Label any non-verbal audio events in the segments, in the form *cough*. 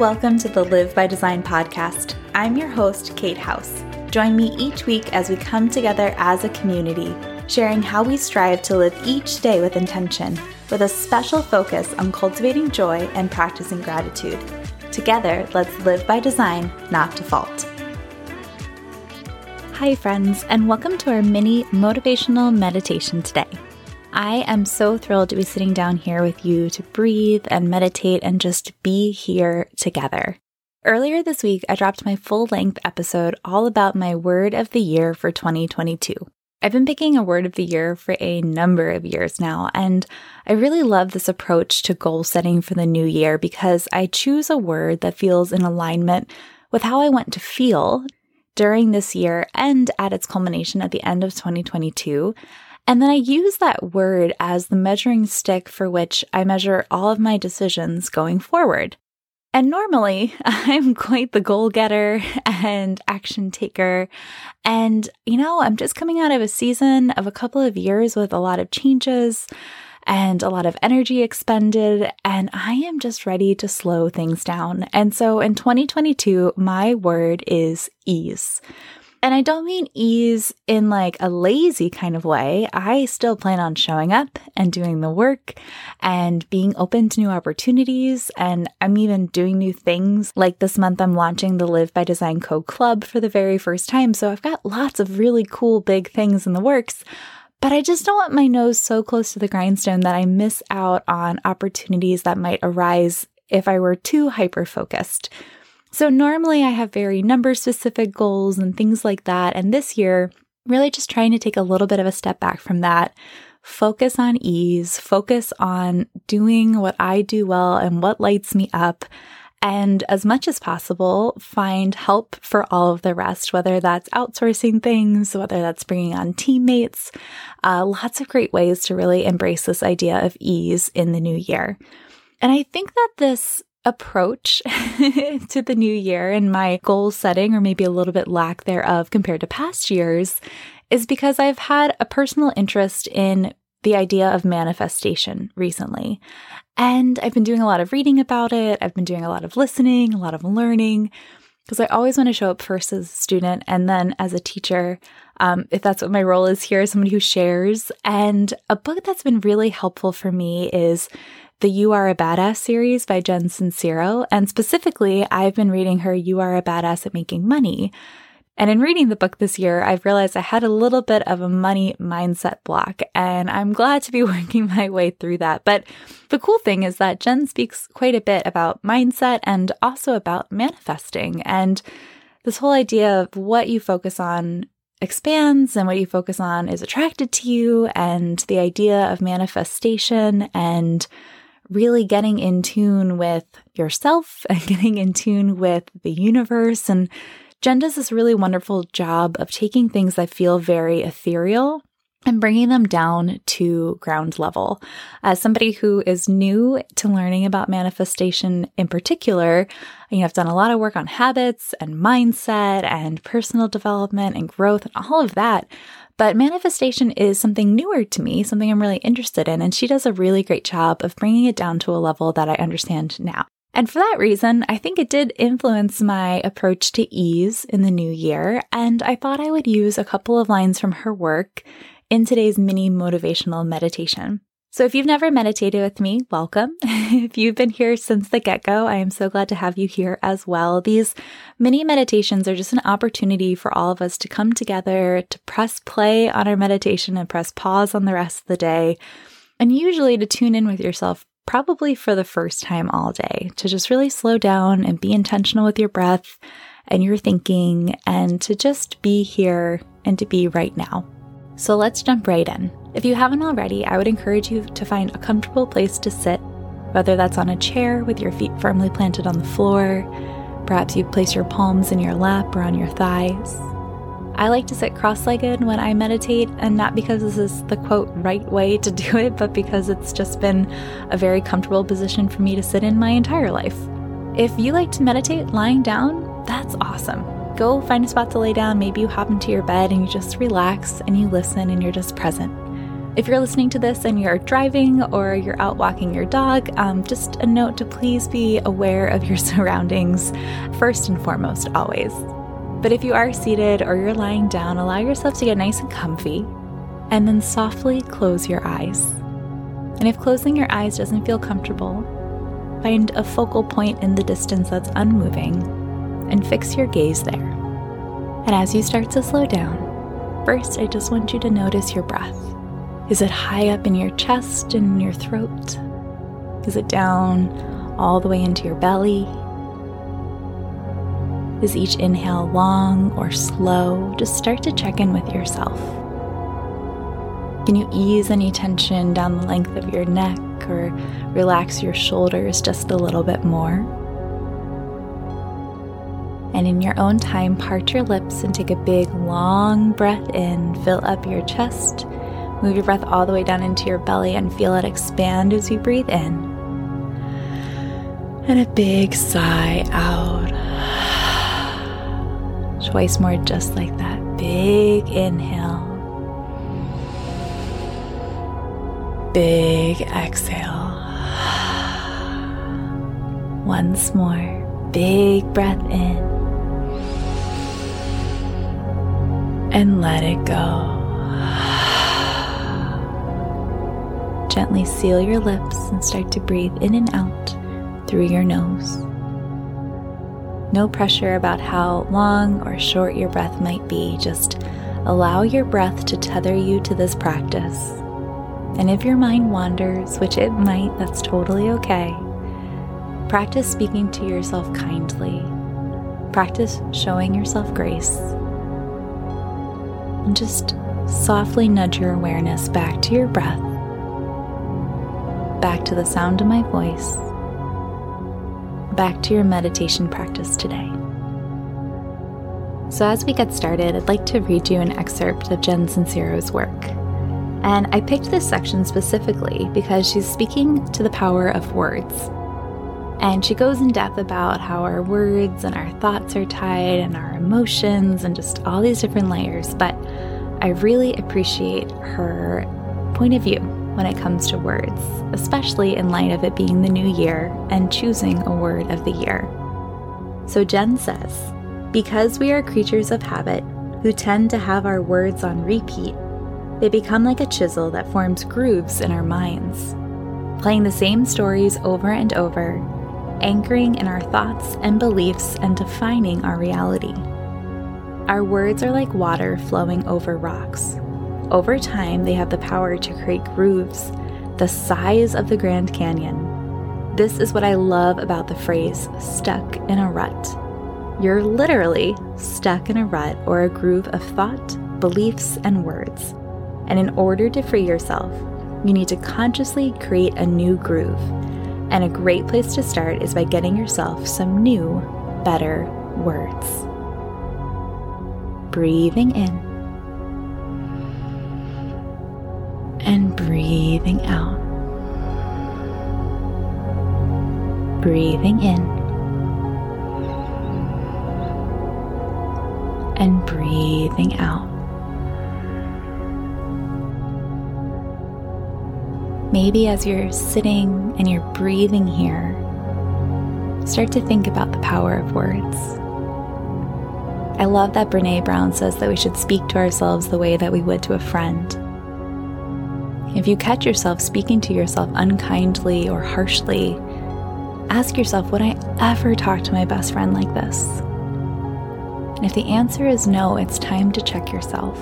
Welcome to the Live by Design podcast. I'm your host, Kate House. Join me each week as we come together as a community, sharing how we strive to live each day with intention, with a special focus on cultivating joy and practicing gratitude. Together, let's live by design, not default. Hi, friends, and welcome to our mini motivational meditation today. I am so thrilled to be sitting down here with you to breathe and meditate and just be here together. Earlier this week, I dropped my full length episode all about my word of the year for 2022. I've been picking a word of the year for a number of years now, and I really love this approach to goal setting for the new year because I choose a word that feels in alignment with how I want to feel during this year and at its culmination at the end of 2022 and then I use that word as the measuring stick for which I measure all of my decisions going forward. And normally *laughs* I'm quite the goal getter and action taker. And, you know, I'm just coming out of a season of a couple of years with a lot of changes and a lot of energy expended. And I am just ready to slow things down. And so in 2022, my word is ease. And I don't mean ease in like a lazy kind of way. I still plan on showing up and doing the work and being open to new opportunities. And I'm even doing new things. Like this month, I'm launching the Live by Design Co Club for the very first time. So I've got lots of really cool big things in the works. But I just don't want my nose so close to the grindstone that I miss out on opportunities that might arise if I were too hyper focused. So normally I have very number specific goals and things like that. And this year, really just trying to take a little bit of a step back from that. Focus on ease, focus on doing what I do well and what lights me up. And as much as possible, find help for all of the rest, whether that's outsourcing things, whether that's bringing on teammates, uh, lots of great ways to really embrace this idea of ease in the new year. And I think that this approach *laughs* to the new year and my goal setting, or maybe a little bit lack thereof compared to past years, is because I've had a personal interest in the idea of manifestation recently. And I've been doing a lot of reading about it. I've been doing a lot of listening, a lot of learning, because I always want to show up first as a student and then as a teacher, um, if that's what my role is here, as somebody who shares. And a book that's been really helpful for me is the You Are a Badass series by Jen Sincero. And specifically, I've been reading her You Are a Badass at Making Money. And in reading the book this year, I've realized I had a little bit of a money mindset block, and I'm glad to be *laughs* working my way through that. But the cool thing is that Jen speaks quite a bit about mindset and also about manifesting. And this whole idea of what you focus on expands and what you focus on is attracted to you, and the idea of manifestation and really getting in tune with yourself *laughs* and getting in tune with the universe. And Jen does this really wonderful job of taking things that feel very ethereal and bringing them down to ground level. As somebody who is new to learning about manifestation in particular, you know, I've done a lot of work on habits and mindset and personal development and growth and all of that. But manifestation is something newer to me, something I'm really interested in, and she does a really great job of bringing it down to a level that I understand now. And for that reason, I think it did influence my approach to ease in the new year, and I thought I would use a couple of lines from her work in today's mini motivational meditation. So if you've never meditated with me, welcome. *laughs* if you've been here since the get go, I am so glad to have you here as well. These mini meditations are just an opportunity for all of us to come together, to press play on our meditation and press pause on the rest of the day, and usually to tune in with yourself probably for the first time all day, to just really slow down and be intentional with your breath and your thinking, and to just be here and to be right now. So let's jump right in. If you haven't already, I would encourage you to find a comfortable place to sit, whether that's on a chair with your feet firmly planted on the floor, perhaps you place your palms in your lap or on your thighs. I like to sit cross legged when I meditate, and not because this is the quote right way to do it, but because it's just been a very comfortable position for me to sit in my entire life. If you like to meditate lying down, that's awesome go find a spot to lay down. Maybe you hop into your bed and you just relax and you listen and you're just present. If you're listening to this and you're driving or you're out walking your dog, um, just a note to please be aware of your *laughs* surroundings first and foremost, always. But if you are seated or you're lying down, allow yourself to get nice and comfy and then softly close your eyes. And if closing your eyes doesn't feel comfortable, find a focal point in the distance that's unmoving and fix your gaze there. And as you start to slow down, first I just want you to notice your breath. Is it high up in your chest and your throat? Is it down all the way into your belly? Is each inhale long or slow? Just start to check in with yourself. Can you ease any tension down the length of your neck or relax your shoulders just a little bit more? And in your own time, part your lips and take a big, long breath in. Fill up your chest Move your breath all the way down into your belly and feel it expand as you breathe in. And a big sigh out. *sighs* Twice more, just like that. Big inhale. Big exhale. *sighs* Once more, big breath in. And let it go. Gently seal your lips and start to breathe in and out through your nose. No pressure about how long or short your breath might be, just allow your breath to tether you to this practice. And if your mind wanders, which it might, that's totally okay. Practice speaking to yourself kindly. Practice showing yourself grace. And just softly nudge your awareness back to your breath back to the sound of my voice, back to your meditation practice today. So, as we get started, I'd like to read you an excerpt of Jen Sincero's work. And I picked this section specifically because she's speaking to the power of words. And she goes in depth about how our words and our thoughts are tied and our emotions and just all these different layers. But I really appreciate her point of view when it comes to words, especially in light of it being the new year and choosing a word of the year. So Jen says, because we are creatures of habit who tend to have our words on repeat, they become like a chisel that forms grooves in our minds, playing the same stories over and over, anchoring in our thoughts and beliefs and defining our reality. Our words are like water flowing over rocks over time, they have the power to create grooves the size of the Grand Canyon. This is what I love about the phrase stuck in a rut. You're literally stuck in a rut or a groove of thought, beliefs, and words. And in order to free yourself, you need to consciously create a new groove. And a great place to start is by getting yourself some new, better words. Breathing in and breathing out. Breathing in and breathing out. Maybe as you're sitting and you're breathing here, start to think about the power of words. I love that Brene Brown says that we should speak to ourselves the way that we would to a friend. If you catch yourself speaking to yourself unkindly or harshly, ask yourself Would I ever talk to my best friend like this? And if the answer is no, it's time to check yourself.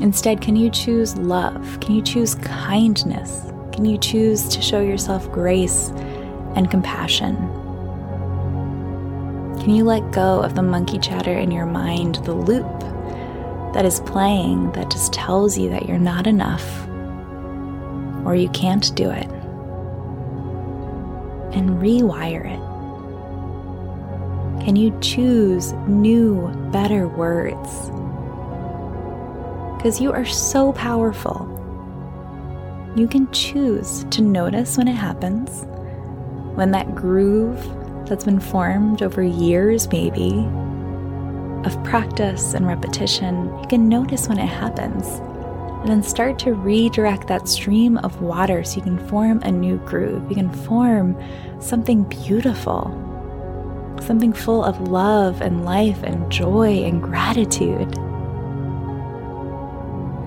Instead, can you choose love? Can you choose kindness? Can you choose to show yourself grace and compassion? Can you let go of the monkey chatter in your mind, the loop that is playing that just tells you that you're not enough or you can't do it. And rewire it. Can you choose new, better words? Because you are so powerful. You can choose to notice when it happens, when that groove that's been formed over years, maybe, of practice and repetition, you can notice when it happens And then start to redirect that stream of water so you can form a new groove. You can form something beautiful, something full of love and life and joy and gratitude.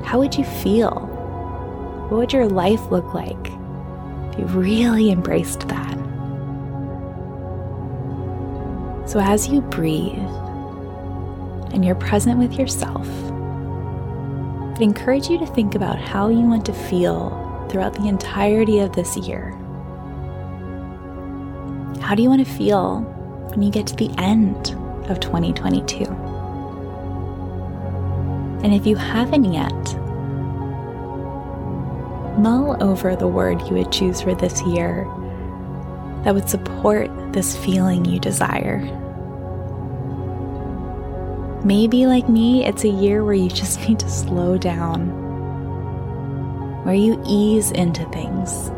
How would you feel? What would your life look like if you really embraced that? So, as you breathe and you're present with yourself, I'd encourage you to think about how you want to feel throughout the entirety of this year. How do you want to feel when you get to the end of 2022? And if you haven't yet, mull over the word you would choose for this year that would support this feeling you desire. Maybe, like me, it's a year where you just *laughs* need to slow down, where you ease into things.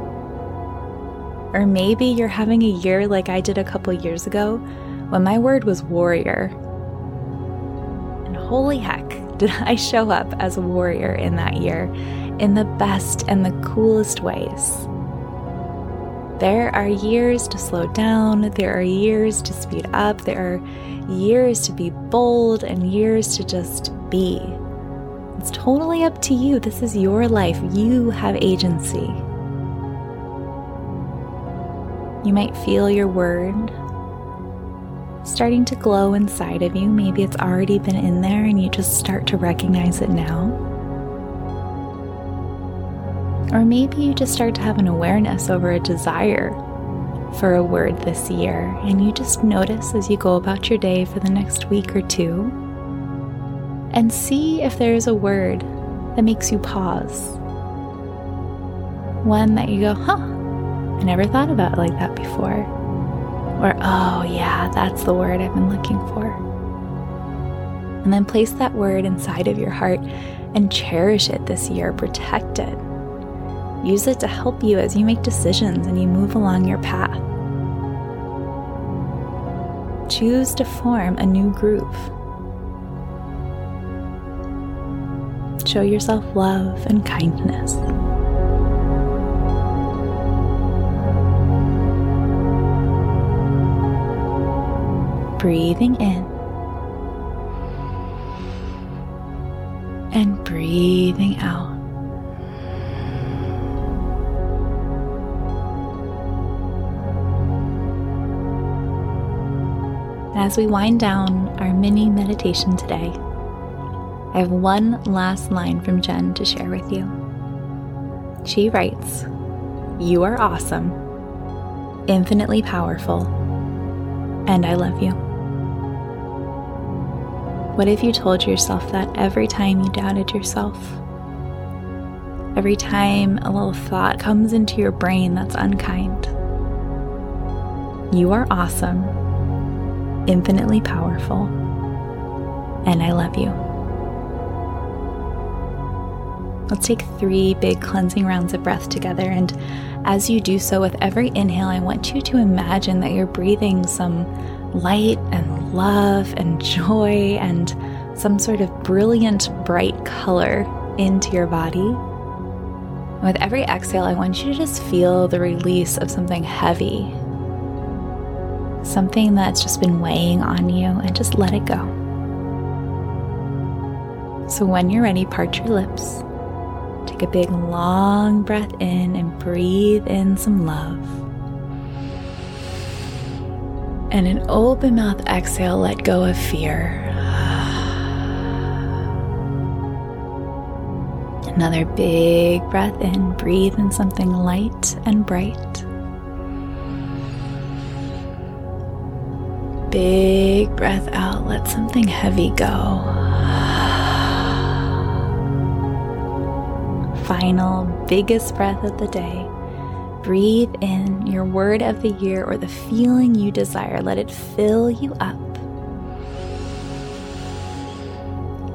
Or maybe you're having a year like I did a couple years ago when my word was warrior. And holy heck, *laughs* did I show up as a warrior in that year in the best and the coolest ways. There are years to slow down, there are years to speed up, there are years to be bold, and years to just be. It's totally up to you. This is your life. You have agency. You might feel your word starting to glow inside of you. Maybe it's already been in there and you just start to recognize it now. Or maybe you just start to have an awareness over a desire for a word this year, and you just notice as you go about your day for the next week or two, and see if there's a word that makes you pause. One that you go, huh, I never thought about it like that before. Or, oh, yeah, that's the word I've been looking for. And then place that word inside of your heart and cherish it this year, protect it. Use it to help you as you make decisions and you move along your path. Choose to form a new groove. Show yourself love and kindness. Breathing in and breathing out. As we wind down our mini meditation today, I have one last line from Jen to share with you. She writes, You are awesome, infinitely powerful, and I love you. What if you told yourself that every time you doubted yourself? Every time a little thought comes into your brain that's unkind. You are awesome infinitely powerful, and I love you. Let's take three big cleansing rounds of breath together. And as you do so, with every inhale, I want you to imagine that you're breathing some light and love and joy and some sort of brilliant, bright color into your body. with every exhale, I want you to just feel the release of something heavy something that's just been weighing on you, and just let it go. So, when you're ready, part your lips. Take a big long breath in and breathe in some love. And an open mouth exhale, let go of fear. Another big breath in, breathe in something light and bright. Big breath out, let something heavy go. Final, biggest breath of the day. Breathe in your word of the year or the feeling you desire. Let it fill you up.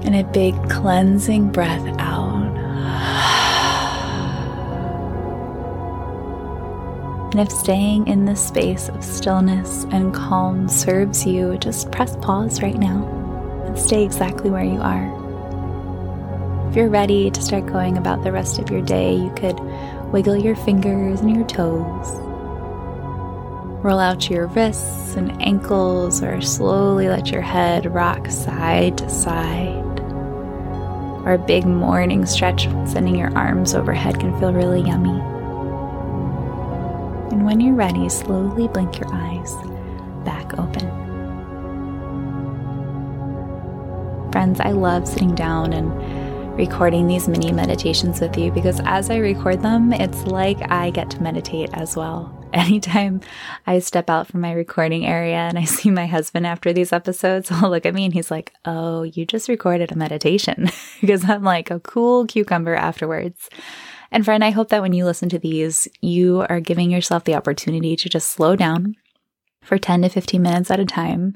And a big cleansing breath out. And if staying in this space of stillness and calm serves you, just press pause right now and stay exactly where you are. If you're ready to start going about the rest of your day, you could wiggle your fingers and your toes. Roll out your wrists and ankles, or slowly let your head rock side to side. Or a big morning stretch, sending your arms overhead can feel really yummy. And when you're ready, slowly blink your eyes back open. Friends, I love sitting down and recording these mini meditations with you because as I record them, it's like I get to meditate as well. *laughs* Anytime I step out from my recording area and I see my husband after these episodes, *laughs* he'll look at me and he's like, Oh, you just recorded a meditation *laughs* because I'm like a cool cucumber afterwards. And friend, I hope that when you listen to these, you are giving yourself the opportunity to just slow down for 10 to 15 minutes at a time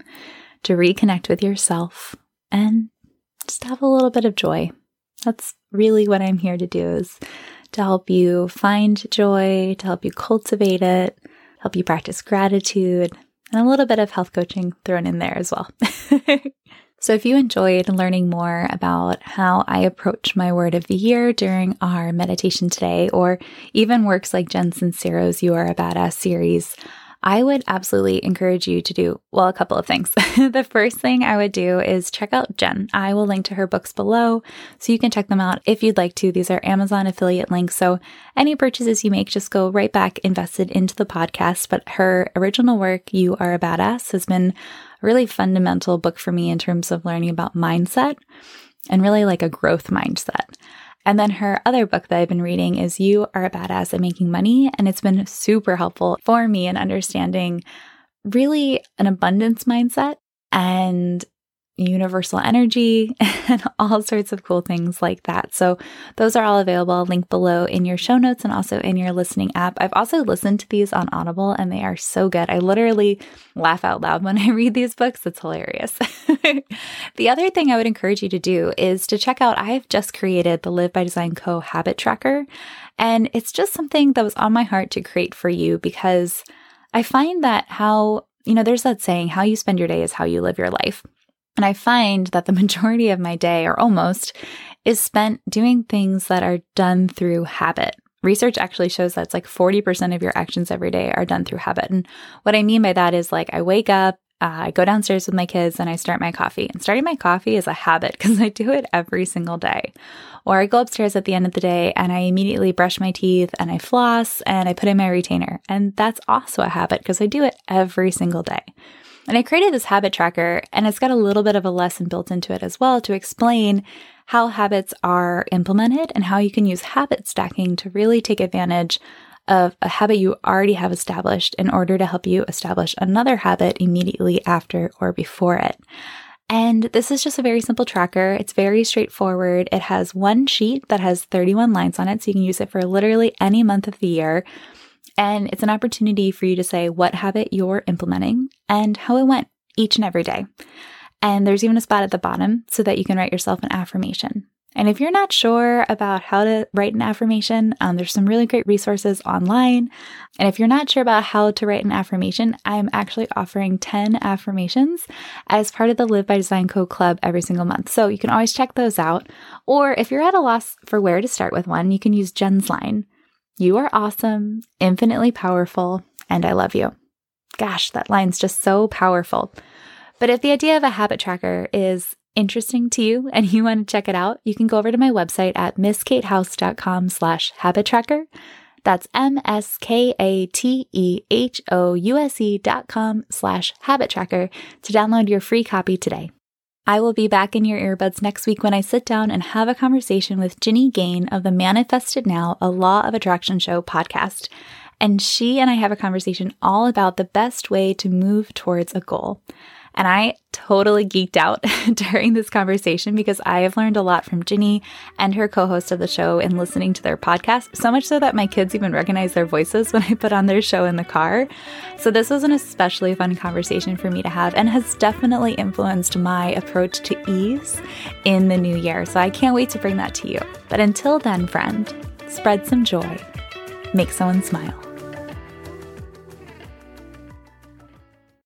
to reconnect with yourself and just have a little bit of joy. That's really what I'm here to do is to help you find joy, to help you cultivate it, help you practice gratitude, and a little bit of health coaching thrown in there as well. *laughs* so, if you enjoyed learning more about how I approach my word of the year during our meditation today, or even works like Jen Sincero's You Are a Badass series, I would absolutely encourage you to do, well, a couple of things. *laughs* the first thing I would do is check out Jen. I will link to her books below so you can check them out if you'd like to. These are Amazon affiliate links. So any purchases you make just go right back invested into the podcast. But her original work, You Are a Badass, has been a really fundamental book for me in terms of learning about mindset and really like a growth mindset. And then her other book that I've been reading is You Are a Badass at Making Money. And it's been super helpful for me in understanding really an abundance mindset and universal energy *laughs* and all sorts of cool things like that. So those are all available link below in your show notes and also in your listening app. I've also listened to these on Audible and they are so good. I literally laugh out loud when *laughs* I read these books. It's hilarious. *laughs* the other thing I would encourage you to do is to check out I've just created the Live by Design Co habit tracker and it's just something that was on my heart to create for you because I find that how you know, there's that saying, how you spend your day is how you live your life. And I find that the *laughs* majority of my day, or almost, is spent doing things that are done through habit. Research actually shows that it's like 40% of your actions every day are done through habit. And what I mean by that is like I wake up, uh, I go downstairs with my kids and I start my coffee. And starting my coffee is a habit because *laughs* I do it every single day. Or I go upstairs at the end of the day and I immediately brush my teeth and I floss and I put in my retainer. And that's also a habit because I do it every single day. And I created this habit tracker, and it's got a little bit of a lesson built into it as well to explain how habits are implemented and how you can use habit stacking to really take advantage of a habit you already have established in order to help you establish another habit immediately after or before it. And this is just a very simple tracker. It's very straightforward. It has one sheet that has 31 lines on it, so you can use it for literally any month of the year. And it's an opportunity for you to say what habit you're implementing and how it went each and every day. And there's even a spot at the bottom so that you can write yourself an affirmation. And if you're not sure about how to write an affirmation, um, there's some really great resources online. And if you're not sure about how to write an affirmation, I'm actually offering 10 affirmations as part of the Live by Design Co Club every single month. So you can always check those out. Or if you're at a loss for where to start with one, you can use Jen's line you are awesome, infinitely powerful, and I love you. Gosh, that line's just so powerful. But if the idea of a habit tracker is interesting to you and you want to check it out, you can go over to my website at mskatehouse.com slash habit tracker. That's M-S-K-A-T-E-H-O-U-S-E dot com slash habit tracker to download your free copy today. I will be back in your earbuds next week when I sit down and have a conversation with Ginny Gain of the Manifested Now, a Law of Attraction Show podcast. And she and I have a conversation all about the best way to move towards a goal. And I totally geeked out *laughs* during this conversation because I have learned a lot from Ginny and her co host of the show in listening to their podcast, so much so that my kids even recognize their voices *laughs* when I put on their show in the car. So, this was an especially fun conversation for me to have and has definitely influenced my approach to ease in the new year. So, I can't wait to bring that to you. But until then, friend, spread some joy, make someone smile.